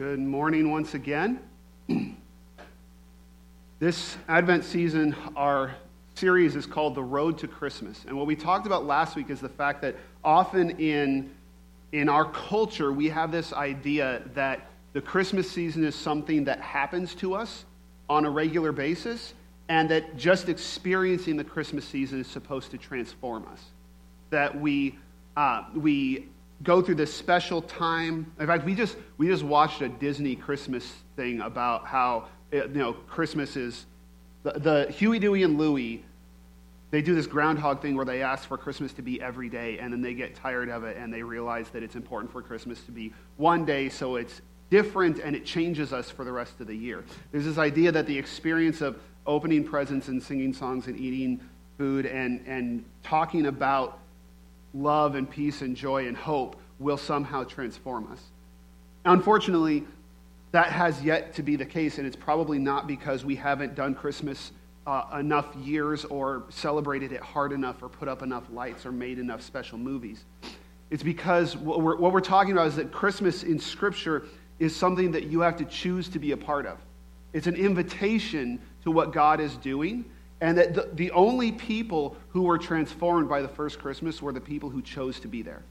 Good morning once again. this Advent season, our series is called The Road to Christmas. And what we talked about last week is the fact that often in, in our culture, we have this idea that the Christmas season is something that happens to us on a regular basis, and that just experiencing the Christmas season is supposed to transform us. That we, uh, we go through this special time. In fact, we just we just watched a Disney Christmas thing about how eh, you know Christmas is the, the Huey, Dewey, and Louie. They do this groundhog thing where they ask for Christmas to be every day, and then they get tired of it, and they realize that it's important for Christmas to be one day, so it's different and it changes us for the rest of the year. There's this idea that the experience of opening presents and singing songs and eating food and, and talking about love and peace and joy and hope will somehow transform us. Unfortunately, that has yet to be the case, and it's probably not because we haven't done Christmas uh, enough years or celebrated it hard enough or put up enough lights or made enough special movies. It's because what we're, what we're talking about is that Christmas in Scripture is something that you have to choose to be a part of. It's an invitation to what God is doing, and that the, the only people who were transformed by the first Christmas were the people who chose to be there,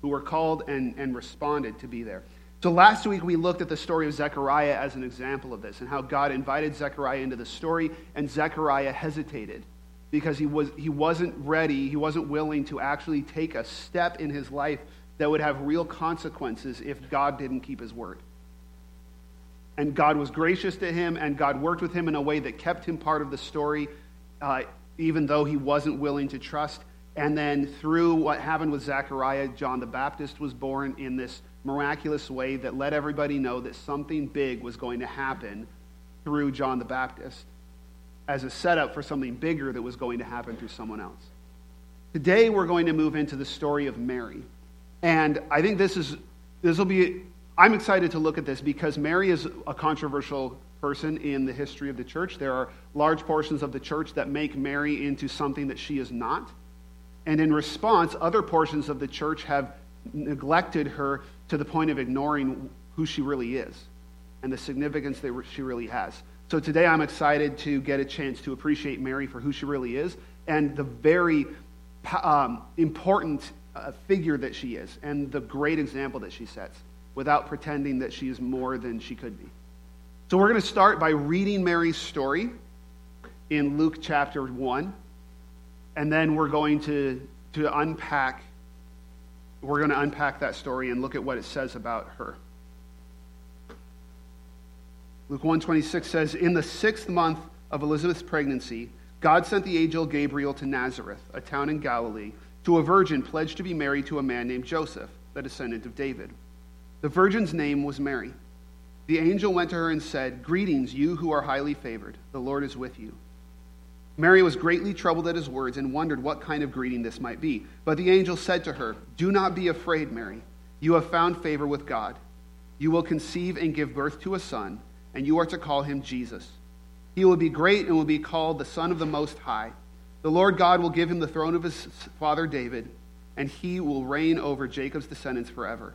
who were called and, and responded to be there. So last week we looked at the story of Zechariah as an example of this and how God invited Zechariah into the story, and Zechariah hesitated because he, was, he wasn't ready, he wasn't willing to actually take a step in his life that would have real consequences if God didn't keep his word. And God was gracious to him, and God worked with him in a way that kept him part of the story, uh, even though he wasn't willing to trust. And then through what happened with Zechariah, John the Baptist was born in this miraculous way that let everybody know that something big was going to happen through John the Baptist as a setup for something bigger that was going to happen through someone else. Today, we're going to move into the story of Mary. And I think this is this will be I'm excited to look at this because Mary is a controversial person in the history of the church. There are large portions of the church that make Mary into something that she is not. And in response, other portions of the church have neglected her to the point of ignoring who she really is and the significance that she really has. So today I'm excited to get a chance to appreciate Mary for who she really is and the very um, important uh, figure that she is and the great example that she sets without pretending that she is more than she could be. So we're going to start by reading Mary's story in Luke chapter 1, and then we're going to, to unpack we're going to unpack that story and look at what it says about her. Luke 126 says, In the sixth month of Elizabeth's pregnancy, God sent the angel Gabriel to Nazareth, a town in Galilee, to a virgin pledged to be married to a man named Joseph, the descendant of David. The virgin's name was Mary. The angel went to her and said, Greetings, you who are highly favored. The Lord is with you. Mary was greatly troubled at his words and wondered what kind of greeting this might be. But the angel said to her, Do not be afraid, Mary. You have found favor with God. You will conceive and give birth to a son, and you are to call him Jesus. He will be great and will be called the Son of the Most High. The Lord God will give him the throne of his father David, and he will reign over Jacob's descendants forever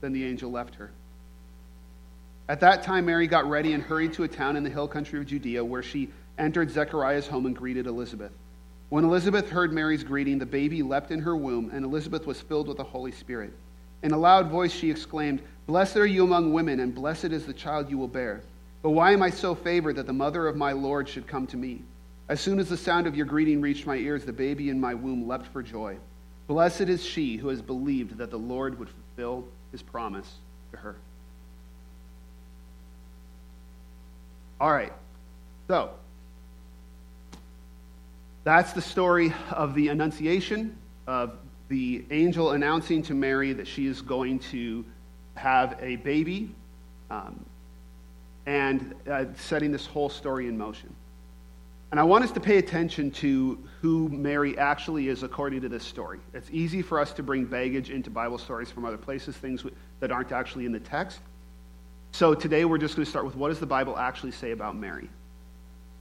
Then the angel left her. At that time, Mary got ready and hurried to a town in the hill country of Judea, where she entered Zechariah's home and greeted Elizabeth. When Elizabeth heard Mary's greeting, the baby leapt in her womb, and Elizabeth was filled with the Holy Spirit. In a loud voice, she exclaimed, Blessed are you among women, and blessed is the child you will bear. But why am I so favored that the mother of my Lord should come to me? As soon as the sound of your greeting reached my ears, the baby in my womb leapt for joy. Blessed is she who has believed that the Lord would fulfill his promise to her. All right, so that's the story of the Annunciation, of the angel announcing to Mary that she is going to have a baby um, and uh, setting this whole story in motion. And I want us to pay attention to who Mary actually is according to this story. It's easy for us to bring baggage into Bible stories from other places, things that aren't actually in the text. So today we're just going to start with what does the Bible actually say about Mary?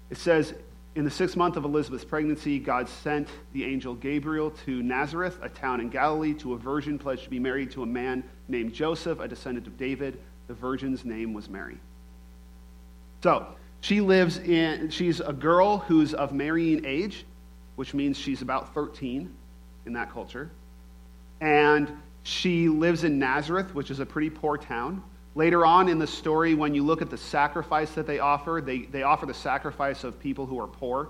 It says, in the sixth month of Elizabeth's pregnancy, God sent the angel Gabriel to Nazareth, a town in Galilee, to a virgin pledged to be married to a man named Joseph, a descendant of David. The virgin's name was Mary. So, she lives in, she's a girl who's of marrying age, which means she's about 13 in that culture. And she lives in Nazareth, which is a pretty poor town. Later on in the story, when you look at the sacrifice that they offer, they, they offer the sacrifice of people who are poor.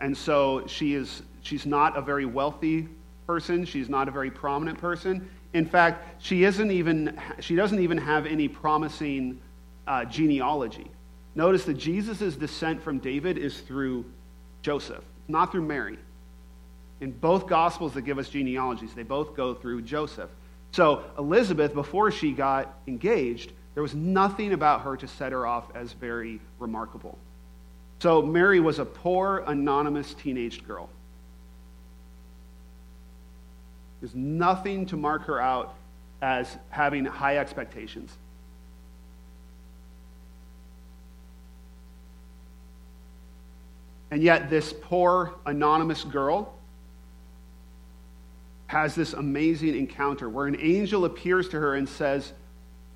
And so she is, she's not a very wealthy person. She's not a very prominent person. In fact, she, isn't even, she doesn't even have any promising uh, genealogy. Notice that Jesus' descent from David is through Joseph, not through Mary. In both Gospels that give us genealogies, they both go through Joseph. So Elizabeth, before she got engaged, there was nothing about her to set her off as very remarkable. So Mary was a poor, anonymous teenage girl. There's nothing to mark her out as having high expectations. And yet, this poor, anonymous girl has this amazing encounter where an angel appears to her and says,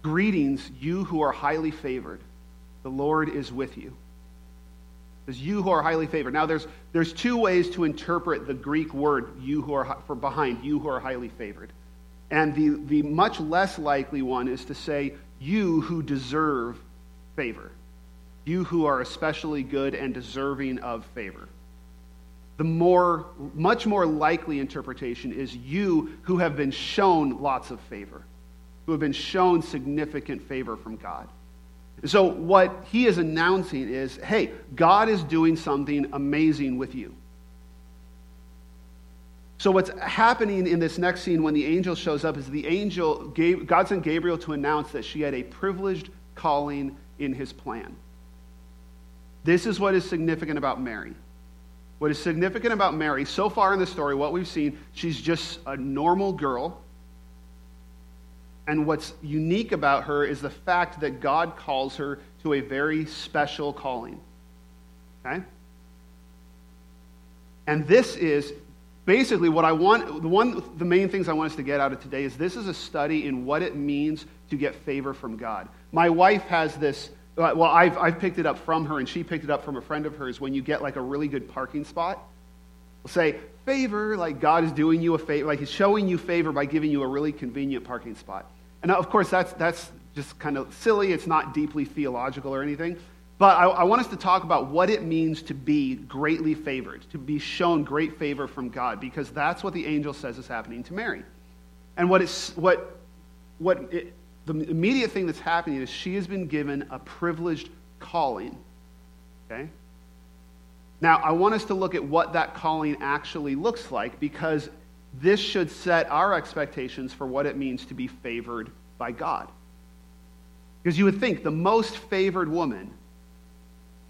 Greetings, you who are highly favored. The Lord is with you. As you who are highly favored. Now, there's, there's two ways to interpret the Greek word you who are for behind, you who are highly favored. And the, the much less likely one is to say, you who deserve favor. You who are especially good and deserving of favor. The more, much more likely interpretation is you who have been shown lots of favor who have been shown significant favor from God. So, what he is announcing is hey, God is doing something amazing with you. So, what's happening in this next scene when the angel shows up is the angel, God sent Gabriel to announce that she had a privileged calling in his plan. This is what is significant about Mary. What is significant about Mary, so far in the story, what we've seen, she's just a normal girl and what's unique about her is the fact that God calls her to a very special calling. Okay? And this is basically what I want, the, one, the main things I want us to get out of today is this is a study in what it means to get favor from God. My wife has this, well, I've, I've picked it up from her, and she picked it up from a friend of hers. When you get like a really good parking spot, we'll say, favor, like God is doing you a favor, like He's showing you favor by giving you a really convenient parking spot. And of course, that's, that's just kind of silly. It's not deeply theological or anything. But I, I, want us to talk about what it means to be greatly favored, to be shown great favor from God, because that's what the angel says is happening to Mary. And what, it's, what, what it, the immediate thing that's happening is she has been given a privileged calling. Okay? Now, I want us to look at what that calling actually looks like because this should set our expectations for what it means to be favored by God. Because you would think the most favored woman.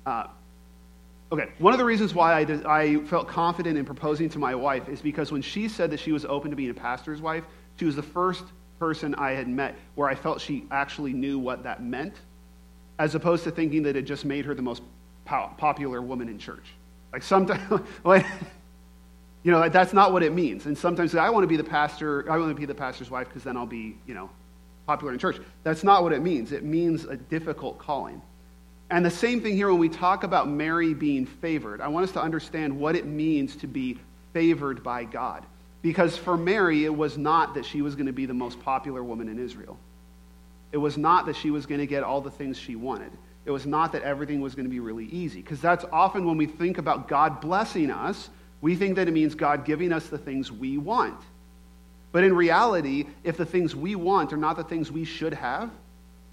Uh, okay, one of the reasons why I, did, I felt confident in proposing to my wife is because when she said that she was open to being a pastor's wife, she was the first person I had met where I felt she actually knew what that meant, as opposed to thinking that it just made her the most po- popular woman in church. Like sometimes, like, you know, that's not what it means. And sometimes I want to be the pastor, I want to be the pastor's wife because then I'll be, you know, popular in church. That's not what it means. It means a difficult calling. And the same thing here when we talk about Mary being favored. I want us to understand what it means to be favored by God. Because for Mary, it was not that she was going to be the most popular woman in Israel. It was not that she was going to get all the things she wanted. It was not that everything was going to be really easy. Because that's often when we think about God blessing us, we think that it means God giving us the things we want. But in reality, if the things we want are not the things we should have,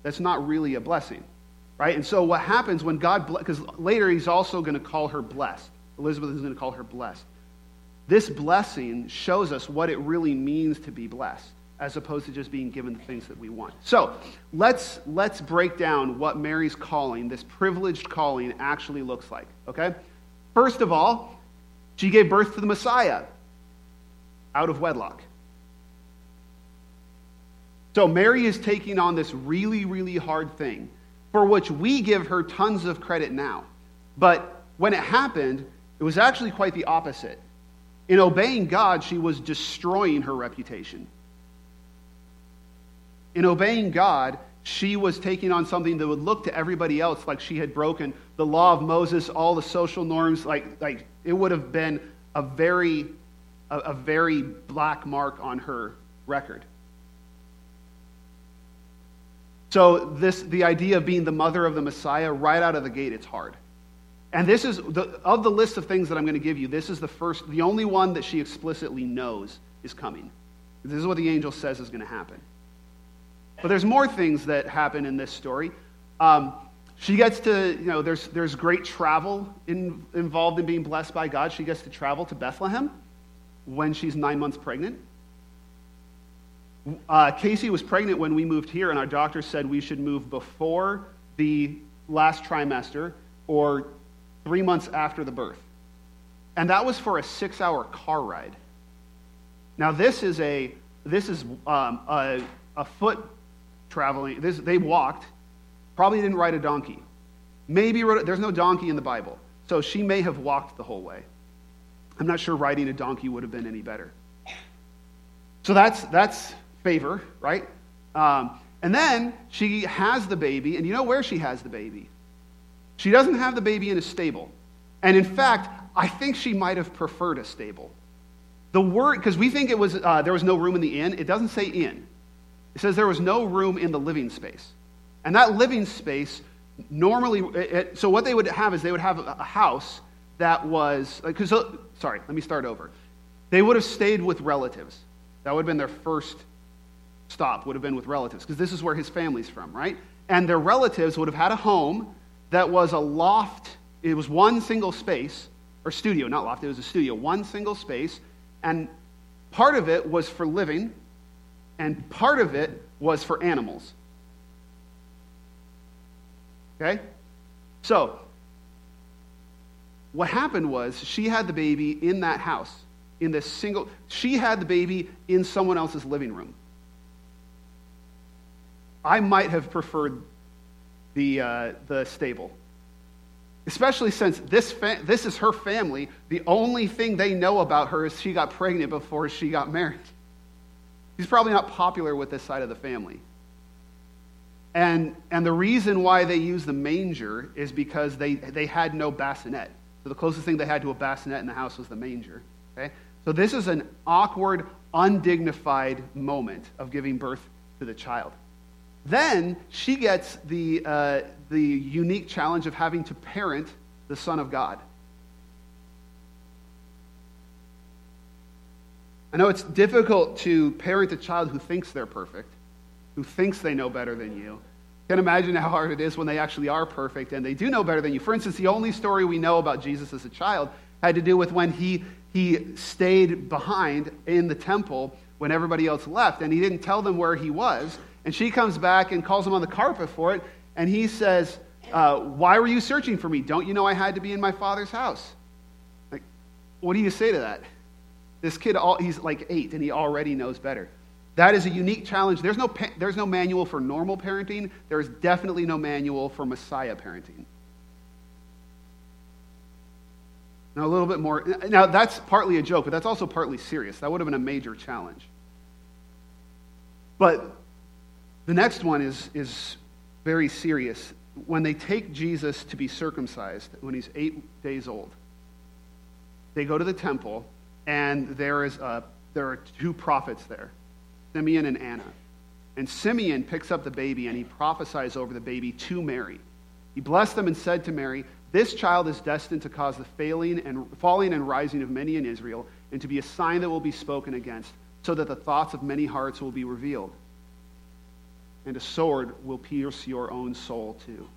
that's not really a blessing. Right? And so what happens when God, because later he's also going to call her blessed. Elizabeth is going to call her blessed. This blessing shows us what it really means to be blessed. as opposed to just being given the things that we want. So let's, let's break down what Mary's calling, this privileged calling, actually looks like. Okay? First of all, she gave birth to the Messiah out of wedlock. So Mary is taking on this really, really hard thing for which we give her tons of credit now. But when it happened, it was actually quite the opposite. In obeying God, she was destroying her reputation. In obeying God, she was taking on something that would look to everybody else like she had broken the law of Moses, all the social norms, like, like it would have been a very, a, a very black mark on her record. So this the idea of being the mother of the Messiah right out of the gate, it's hard. And this is the, of the list of things that I'm going to give you, this is the first, the only one that she explicitly knows is coming. This is what the angel says is going to happen. But there's more things that happen in this story. Um, she gets to, you know, there's, there's great travel in, involved in being blessed by God. She gets to travel to Bethlehem when she's nine months pregnant. Uh, Casey was pregnant when we moved here, and our doctor said we should move before the last trimester or three months after the birth. And that was for a six hour car ride. Now, this is a this is um, a, a foot traveling. This, they walked. Probably didn't ride a donkey. Maybe rode, there's no donkey in the Bible, so she may have walked the whole way. I'm not sure riding a donkey would have been any better. So that's that's favor, right? Um, and then she has the baby, and you know where she has the baby? She doesn't have the baby in a stable. And in fact, I think she might have preferred a stable. The word, because we think it was, uh, there was no room in the inn, it doesn't say inn. It says there was no room in the living space. And that living space normally, it, so what they would have is they would have a house that was, because, uh, sorry, let me start over. They would have stayed with relatives. That would have been their first stop would have been with relatives, because this is where his family's from, right? And their relatives would have had a home that was a loft. It was one single space, or studio, not loft, it was a studio, one single space. And part of it was for living, and part of it was for animals. Okay? So, what happened was she had the baby in that house, in this single, she had the baby in someone else's living room. I might have preferred the, uh, the stable. Especially since this, fa- this is her family. The only thing they know about her is she got pregnant before she got married. She's probably not popular with this side of the family. And, and the reason why they use the manger is because they, they had no bassinet. So the closest thing they had to a bassinet in the house was the manger. Okay? So this is an awkward, undignified moment of giving birth to the child. Then she gets the, uh, the unique challenge of having to parent the Son of God. I know it's difficult to parent a child who thinks they're perfect, who thinks they know better than you. Can imagine how hard it is when they actually are perfect and they do know better than you. For instance, the only story we know about Jesus as a child had to do with when he, he stayed behind in the temple when everybody else left, and he didn't tell them where he was. And she comes back and calls him on the carpet for it. And he says, uh, Why were you searching for me? Don't you know I had to be in my father's house? Like, what do you say to that? This kid, all, he's like eight, and he already knows better. That is a unique challenge. There's no, there's no manual for normal parenting. There is definitely no manual for Messiah parenting. Now, a little bit more. Now, that's partly a joke, but that's also partly serious. That would have been a major challenge. But the next one is, is very serious. When they take Jesus to be circumcised, when he's eight days old, they go to the temple, and there, is a, there are two prophets there Simeon and Anna. And Simeon picks up the baby and he prophesies over the baby to Mary. He blessed them and said to Mary, This child is destined to cause the failing and falling and rising of many in Israel, and to be a sign that will be spoken against, so that the thoughts of many hearts will be revealed and a sword will pierce your own soul too.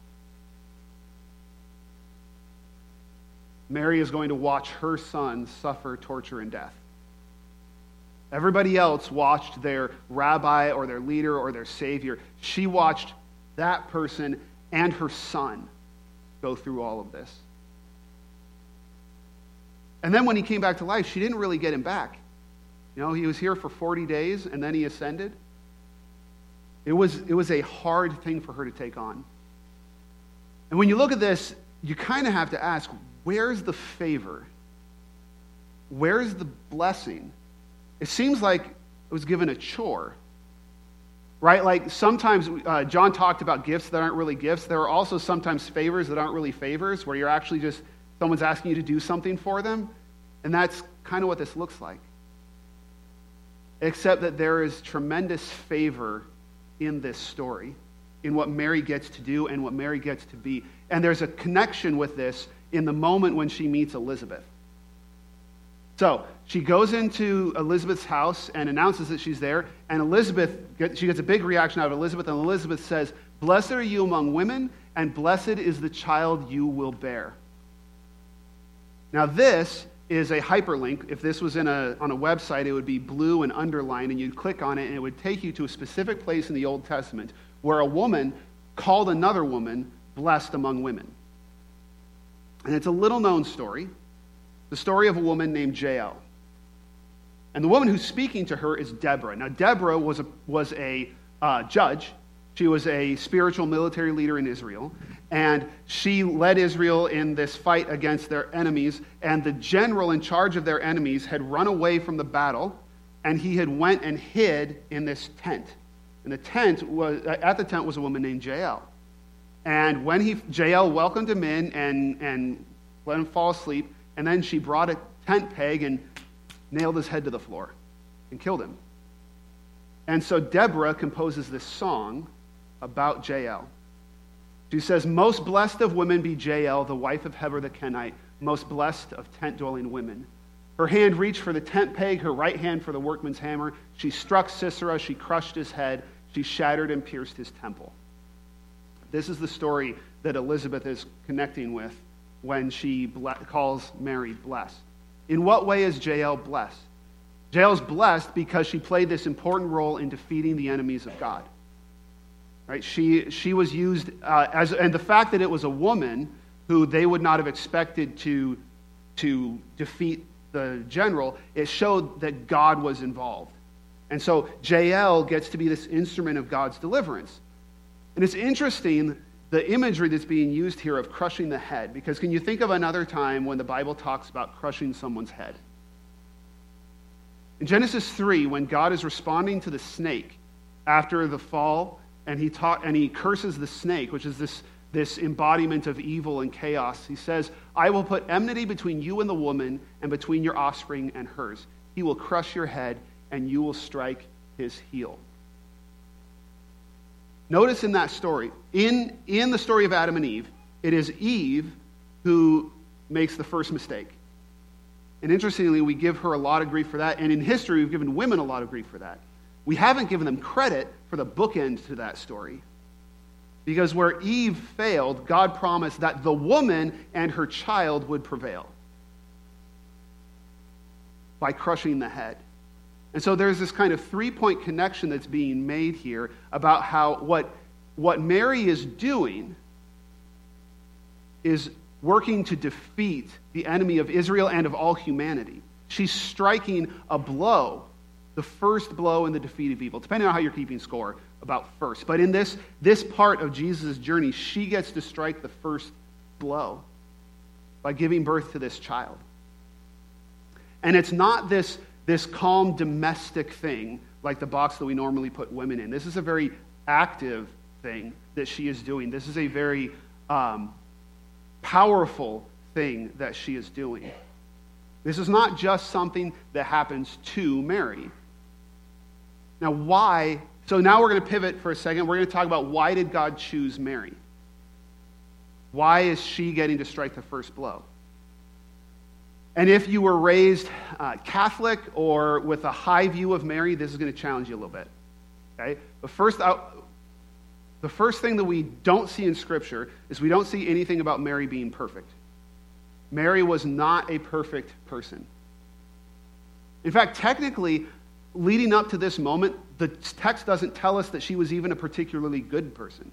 Mary is going to watch her son suffer torture and death. Everybody else watched their rabbi or their leader or their savior. She watched that person and her son go through all of this. And then when he came back to life, she didn't really get him back. You know, he was here for 40 days and then he ascended. It was, it was a hard thing for her to take on. And when you look at this, you kind of have to ask where's the favor? Where's the blessing? It seems like it was given a chore. Right? Like sometimes uh, John talked about gifts that aren't really gifts. There are also sometimes favors that aren't really favors, where you're actually just, someone's asking you to do something for them. And that's kind of what this looks like. Except that there is tremendous favor in this story, in what Mary gets to do and what Mary gets to be. And there's a connection with this in the moment when she meets Elizabeth. So she goes into Elizabeth's house and announces that she's there. And Elizabeth, she gets a big reaction out of Elizabeth. And Elizabeth says, Blessed are you among women, and blessed is the child you will bear. Now, this is a hyperlink. If this was in a, on a website, it would be blue and underlined, and you'd click on it, and it would take you to a specific place in the Old Testament where a woman called another woman blessed among women. And it's a little known story the story of a woman named Jael. And the woman who's speaking to her is Deborah. Now, Deborah was a, was a uh, judge. She was a spiritual military leader in Israel. And she led Israel in this fight against their enemies. And the general in charge of their enemies had run away from the battle. And he had went and hid in this tent. And the tent was, uh, at the tent was a woman named Jael. And when he, Jael welcomed him in and, and let him fall asleep, and then she brought a tent peg and nailed his head to the floor and killed him. And so Deborah composes this song about Jael. She says, Most blessed of women be Jael, the wife of Heber the Kenite, most blessed of tent dwelling women. Her hand reached for the tent peg, her right hand for the workman's hammer. She struck Sisera, she crushed his head, she shattered and pierced his temple. This is the story that Elizabeth is connecting with when she calls Mary blessed. In what way is Jael blessed? Jael's blessed because she played this important role in defeating the enemies of God. Right? She, she was used uh, as, and the fact that it was a woman who they would not have expected to, to defeat the general, it showed that God was involved. And so Jael gets to be this instrument of God's deliverance. And it's interesting the imagery that's being used here of crushing the head. Because can you think of another time when the Bible talks about crushing someone's head? In Genesis 3, when God is responding to the snake after the fall, and he, taught, and he curses the snake, which is this, this embodiment of evil and chaos, he says, I will put enmity between you and the woman, and between your offspring and hers. He will crush your head, and you will strike his heel. Notice in that story, in, in the story of Adam and Eve, it is Eve who makes the first mistake. And interestingly, we give her a lot of grief for that. And in history, we've given women a lot of grief for that. We haven't given them credit for the bookend to that story. Because where Eve failed, God promised that the woman and her child would prevail by crushing the head. And so there's this kind of three point connection that's being made here about how what, what Mary is doing is working to defeat the enemy of Israel and of all humanity. She's striking a blow, the first blow in the defeat of evil, depending on how you're keeping score about first. But in this, this part of Jesus' journey, she gets to strike the first blow by giving birth to this child. And it's not this this calm domestic thing like the box that we normally put women in. This is a very active thing that she is doing. This is a very um, powerful thing that she is doing. This is not just something that happens to Mary. Now, why? So now we're going to pivot for a second. We're going to talk about why did God choose Mary? Why is she getting to strike the first blow? And if you were raised uh, Catholic or with a high view of Mary, this is going to challenge you a little bit. Okay? But first, the first thing that we don't see in Scripture is we don't see anything about Mary being perfect. Mary was not a perfect person. In fact, technically, leading up to this moment, the text doesn't tell us that she was even a particularly good person.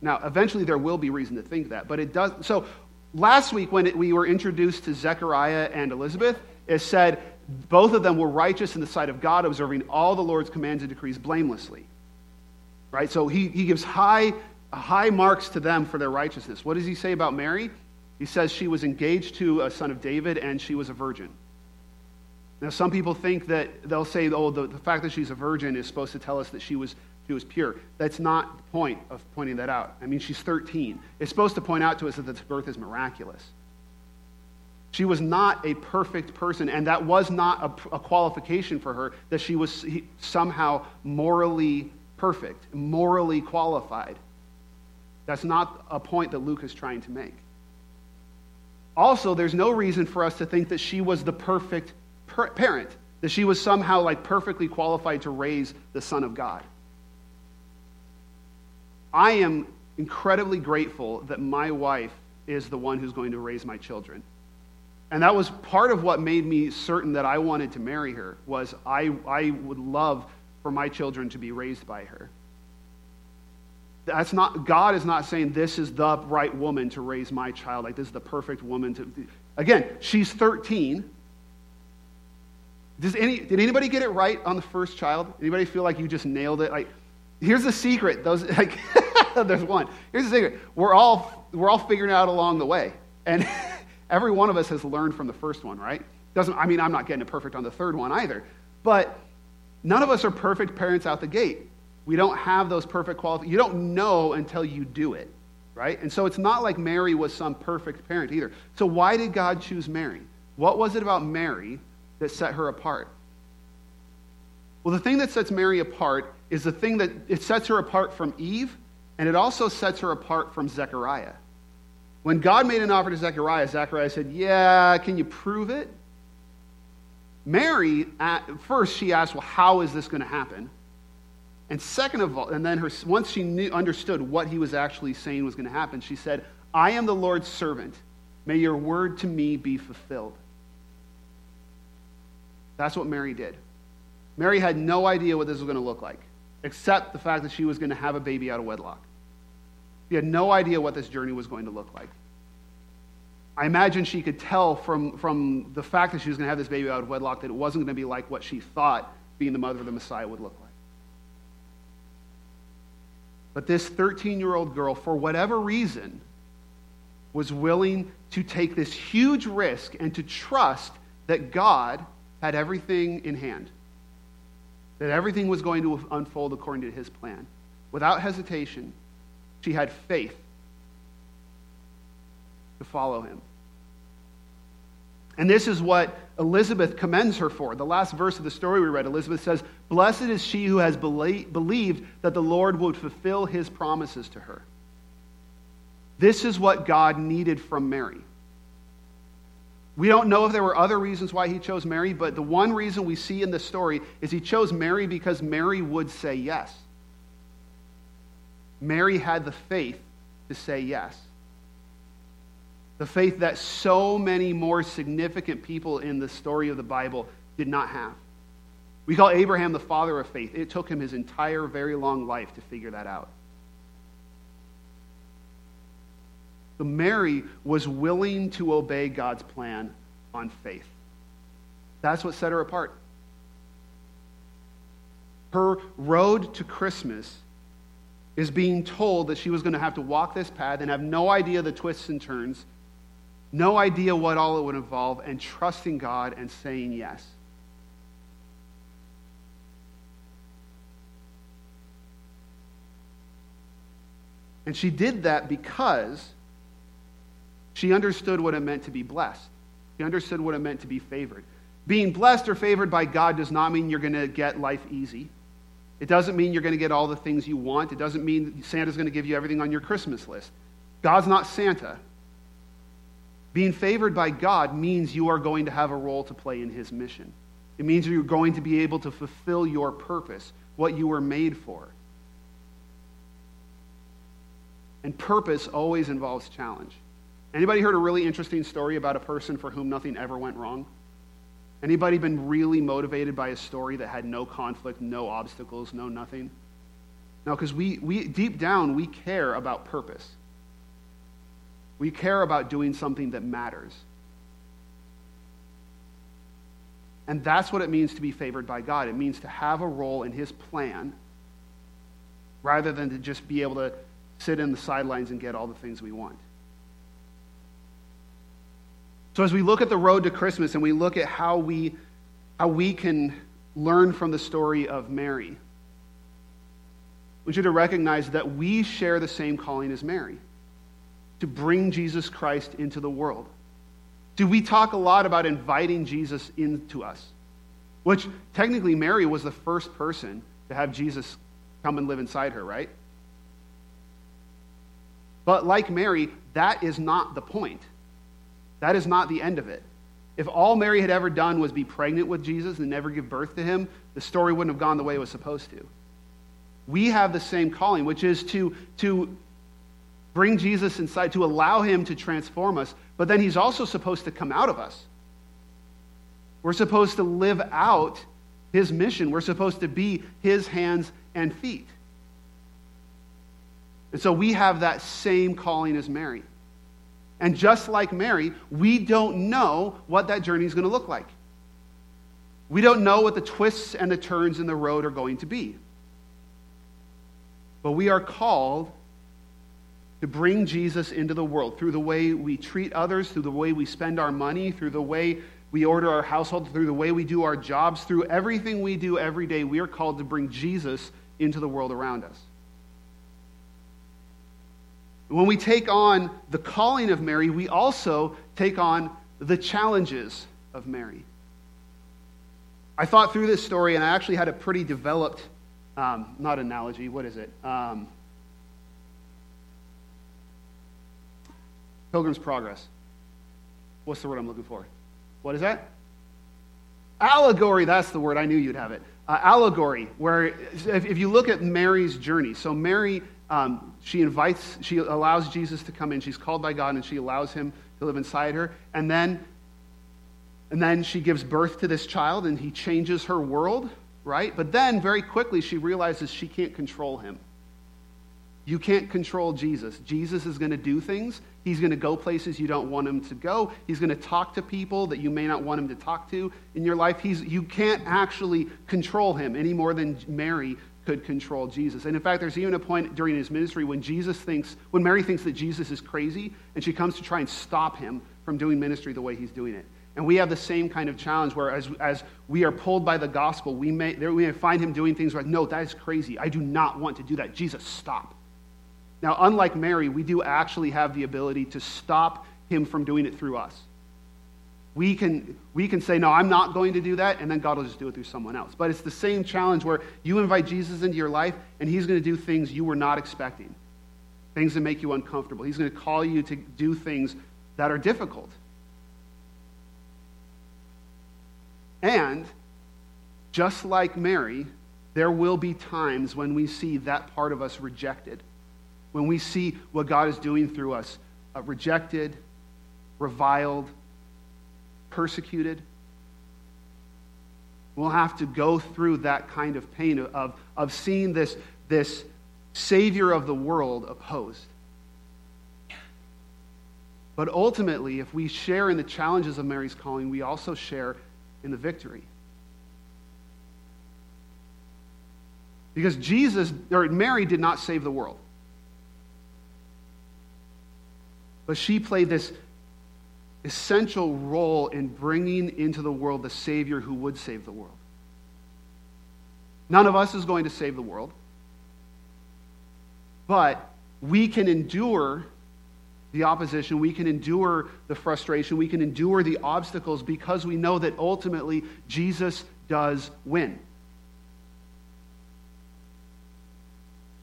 Now, eventually there will be reason to think that, but it does. So last week when it, we were introduced to Zechariah and Elizabeth, it said both of them were righteous in the sight of God, observing all the Lord's commands and decrees blamelessly. Right? So he, he gives high, high marks to them for their righteousness. What does he say about Mary? He says she was engaged to a son of David and she was a virgin. Now, some people think that they'll say, oh, the, the fact that she's a virgin is supposed to tell us that she was, she was pure. That's not the point of pointing that out. I mean, she's 13. It's supposed to point out to us that this birth is miraculous. She was not a perfect person, and that was not a, a qualification for her that she was somehow morally perfect, morally qualified. That's not a point that Luke is trying to make. Also, there's no reason for us to think that she was the perfect parent, that she was somehow like perfectly qualified to raise the Son of God. I am incredibly grateful that my wife is the one who's going to raise my children. And that was part of what made me certain that I wanted to marry her was I, I would love for my children to be raised by her. That's not God is not saying this is the right woman to raise my child. Like this is the perfect woman to Again, she's 13. Does any, did anybody get it right on the first child? Anybody feel like you just nailed it? Like, here's the secret. Those, like, there's one. Here's the secret. We're all, we're all figuring it out along the way. And every one of us has learned from the first one, right? Doesn't, I mean, I'm not getting it perfect on the third one either. But none of us are perfect parents out the gate. We don't have those perfect qualities. You don't know until you do it, right? And so it's not like Mary was some perfect parent either. So why did God choose Mary? What was it about Mary that set her apart? Well, the thing that sets Mary apart is the thing that it sets her apart from Eve, and it also sets her apart from Zechariah. When God made an offer to Zechariah, Zechariah said, Yeah, can you prove it? Mary, at first, she asked, Well, how is this going to happen? And second of all, and then her, once she knew, understood what he was actually saying was going to happen, she said, I am the Lord's servant. May your word to me be fulfilled. That's what Mary did. Mary had no idea what this was going to look like, except the fact that she was going to have a baby out of wedlock. She had no idea what this journey was going to look like. I imagine she could tell from, from the fact that she was going to have this baby out of wedlock that it wasn't going to be like what she thought being the mother of the Messiah would look like. But this 13 year old girl, for whatever reason, was willing to take this huge risk and to trust that God had everything in hand, that everything was going to unfold according to his plan. Without hesitation, she had faith to follow him. And this is what Elizabeth commends her for. The last verse of the story we read, Elizabeth says, Blessed is she who has believed that the Lord would fulfill his promises to her. This is what God needed from Mary. We don't know if there were other reasons why he chose Mary, but the one reason we see in the story is he chose Mary because Mary would say yes. Mary had the faith to say yes. The faith that so many more significant people in the story of the Bible did not have. We call Abraham the father of faith. It took him his entire, very long life to figure that out. So Mary was willing to obey God's plan on faith. That's what set her apart. Her road to Christmas is being told that she was going to have to walk this path and have no idea the twists and turns, no idea what all it would involve, and trusting God and saying yes. And she did that because she understood what it meant to be blessed. She understood what it meant to be favored. Being blessed or favored by God does not mean you're going to get life easy. It doesn't mean you're going to get all the things you want. It doesn't mean Santa's going to give you everything on your Christmas list. God's not Santa. Being favored by God means you are going to have a role to play in His mission. It means you're going to be able to fulfill your purpose, what you were made for. And purpose always involves challenge. Anybody heard a really interesting story about a person for whom nothing ever went wrong? Anybody been really motivated by a story that had no conflict, no obstacles, no nothing? No, because we, we deep down we care about purpose. We care about doing something that matters. And that's what it means to be favored by God. It means to have a role in His plan rather than to just be able to sit in the sidelines and get all the things we want. So, as we look at the road to Christmas and we look at how we, how we can learn from the story of Mary, I want you to recognize that we share the same calling as Mary to bring Jesus Christ into the world. Do we talk a lot about inviting Jesus into us? Which technically, Mary was the first person to have Jesus come and live inside her, right? But like Mary, that is not the point. That is not the end of it. If all Mary had ever done was be pregnant with Jesus and never give birth to him, the story wouldn't have gone the way it was supposed to. We have the same calling, which is to, to bring Jesus inside, to allow him to transform us, but then he's also supposed to come out of us. We're supposed to live out his mission. We're supposed to be his hands and feet. And so we have that same calling as Mary. And just like Mary, we don't know what that journey is going to look like. We don't know what the twists and the turns in the road are going to be. But we are called to bring Jesus into the world through the way we treat others, through the way we spend our money, through the way we order our household, through the way we do our jobs, through everything we do every day. We are called to bring Jesus into the world around us. When we take on the calling of Mary, we also take on the challenges of Mary. I thought through this story, and I actually had a pretty developed, um, not analogy, what is it? Um, Pilgrim's Progress. What's the word I'm looking for? What is that? Allegory, that's the word. I knew you'd have it. Uh, allegory, where if, if, you look at Mary's journey, so Mary, um, she invites, she allows Jesus to come in. She's called by God and she allows him to live inside her. And then, and then she gives birth to this child and he changes her world, right? But then very quickly she realizes she can't control him. You can't control Jesus. Jesus is going to do things. He's going to go places you don't want him to go. He's going to talk to people that you may not want him to talk to in your life. He's, you can't actually control him any more than Mary could control Jesus. And in fact, there's even a point during his ministry when Jesus thinks, when Mary thinks that Jesus is crazy, and she comes to try and stop him from doing ministry the way he's doing it. And we have the same kind of challenge where, as, as we are pulled by the gospel, we may, there, we may find him doing things like, no, that is crazy. I do not want to do that. Jesus, stop. Now, unlike Mary, we do actually have the ability to stop him from doing it through us. We can, we can say, No, I'm not going to do that, and then God will just do it through someone else. But it's the same challenge where you invite Jesus into your life, and he's going to do things you were not expecting, things that make you uncomfortable. He's going to call you to do things that are difficult. And just like Mary, there will be times when we see that part of us rejected when we see what God is doing through us uh, rejected, reviled, persecuted. We'll have to go through that kind of pain of, of seeing this, this Savior of the world opposed. But ultimately, if we share in the challenges of Mary's calling, we also share in the victory. Because Jesus, or Mary, did not save the world. But she played this essential role in bringing into the world the Savior who would save the world. None of us is going to save the world, but we can endure the opposition, we can endure the frustration, we can endure the obstacles because we know that ultimately Jesus does win.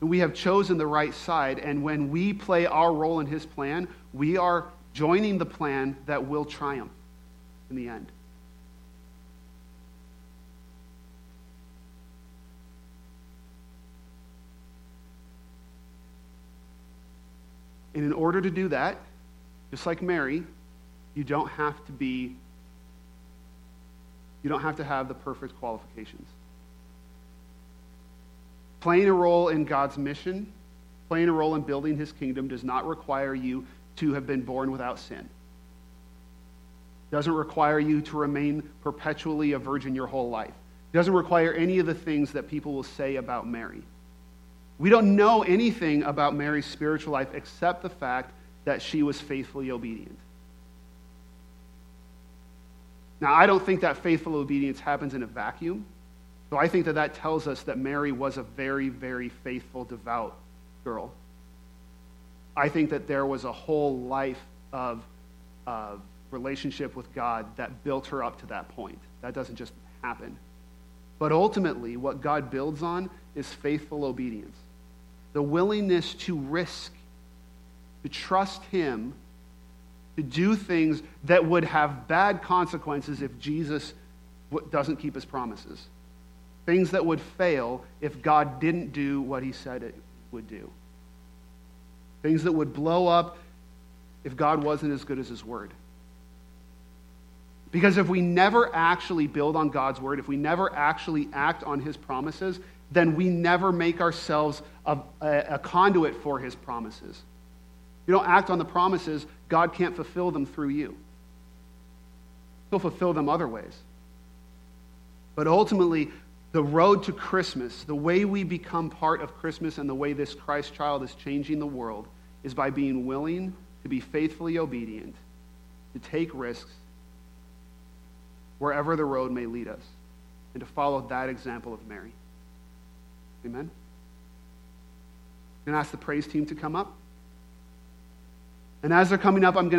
we have chosen the right side, and when we play our role in his plan, we are joining the plan that will triumph in the end. And in order to do that, just like Mary, you don't have to be You don't have to have the perfect qualifications. Playing a role in God's mission, playing a role in building his kingdom, does not require you to have been born without sin. It doesn't require you to remain perpetually a virgin your whole life. It doesn't require any of the things that people will say about Mary. We don't know anything about Mary's spiritual life except the fact that she was faithfully obedient. Now, I don't think that faithful obedience happens in a vacuum. So I think that that tells us that Mary was a very, very faithful, devout girl. I think that there was a whole life of, relationship with God that built her up to that point. That doesn't just happen. But ultimately, what God builds on is faithful obedience the willingness to risk, to trust Him, to do things that would have bad consequences if Jesus doesn't keep His promises. Things that would fail if God didn't do what He said it would do. Things that would blow up if God wasn't as good as His Word. Because if we never actually build on God's word, if we never actually act on his promises, then we never make ourselves a, a, a, conduit for his promises. If you don't act on the promises, God can't fulfill them through you. He'll fulfill them other ways. But ultimately, the road to Christmas, the way we become part of Christmas and the way this Christ child is changing the world, is by being willing to be faithfully obedient, to take risks, wherever the road may lead us, and to follow that example of Mary. Amen? I'm going to ask the praise team to come up. And as they're coming up, I'm going to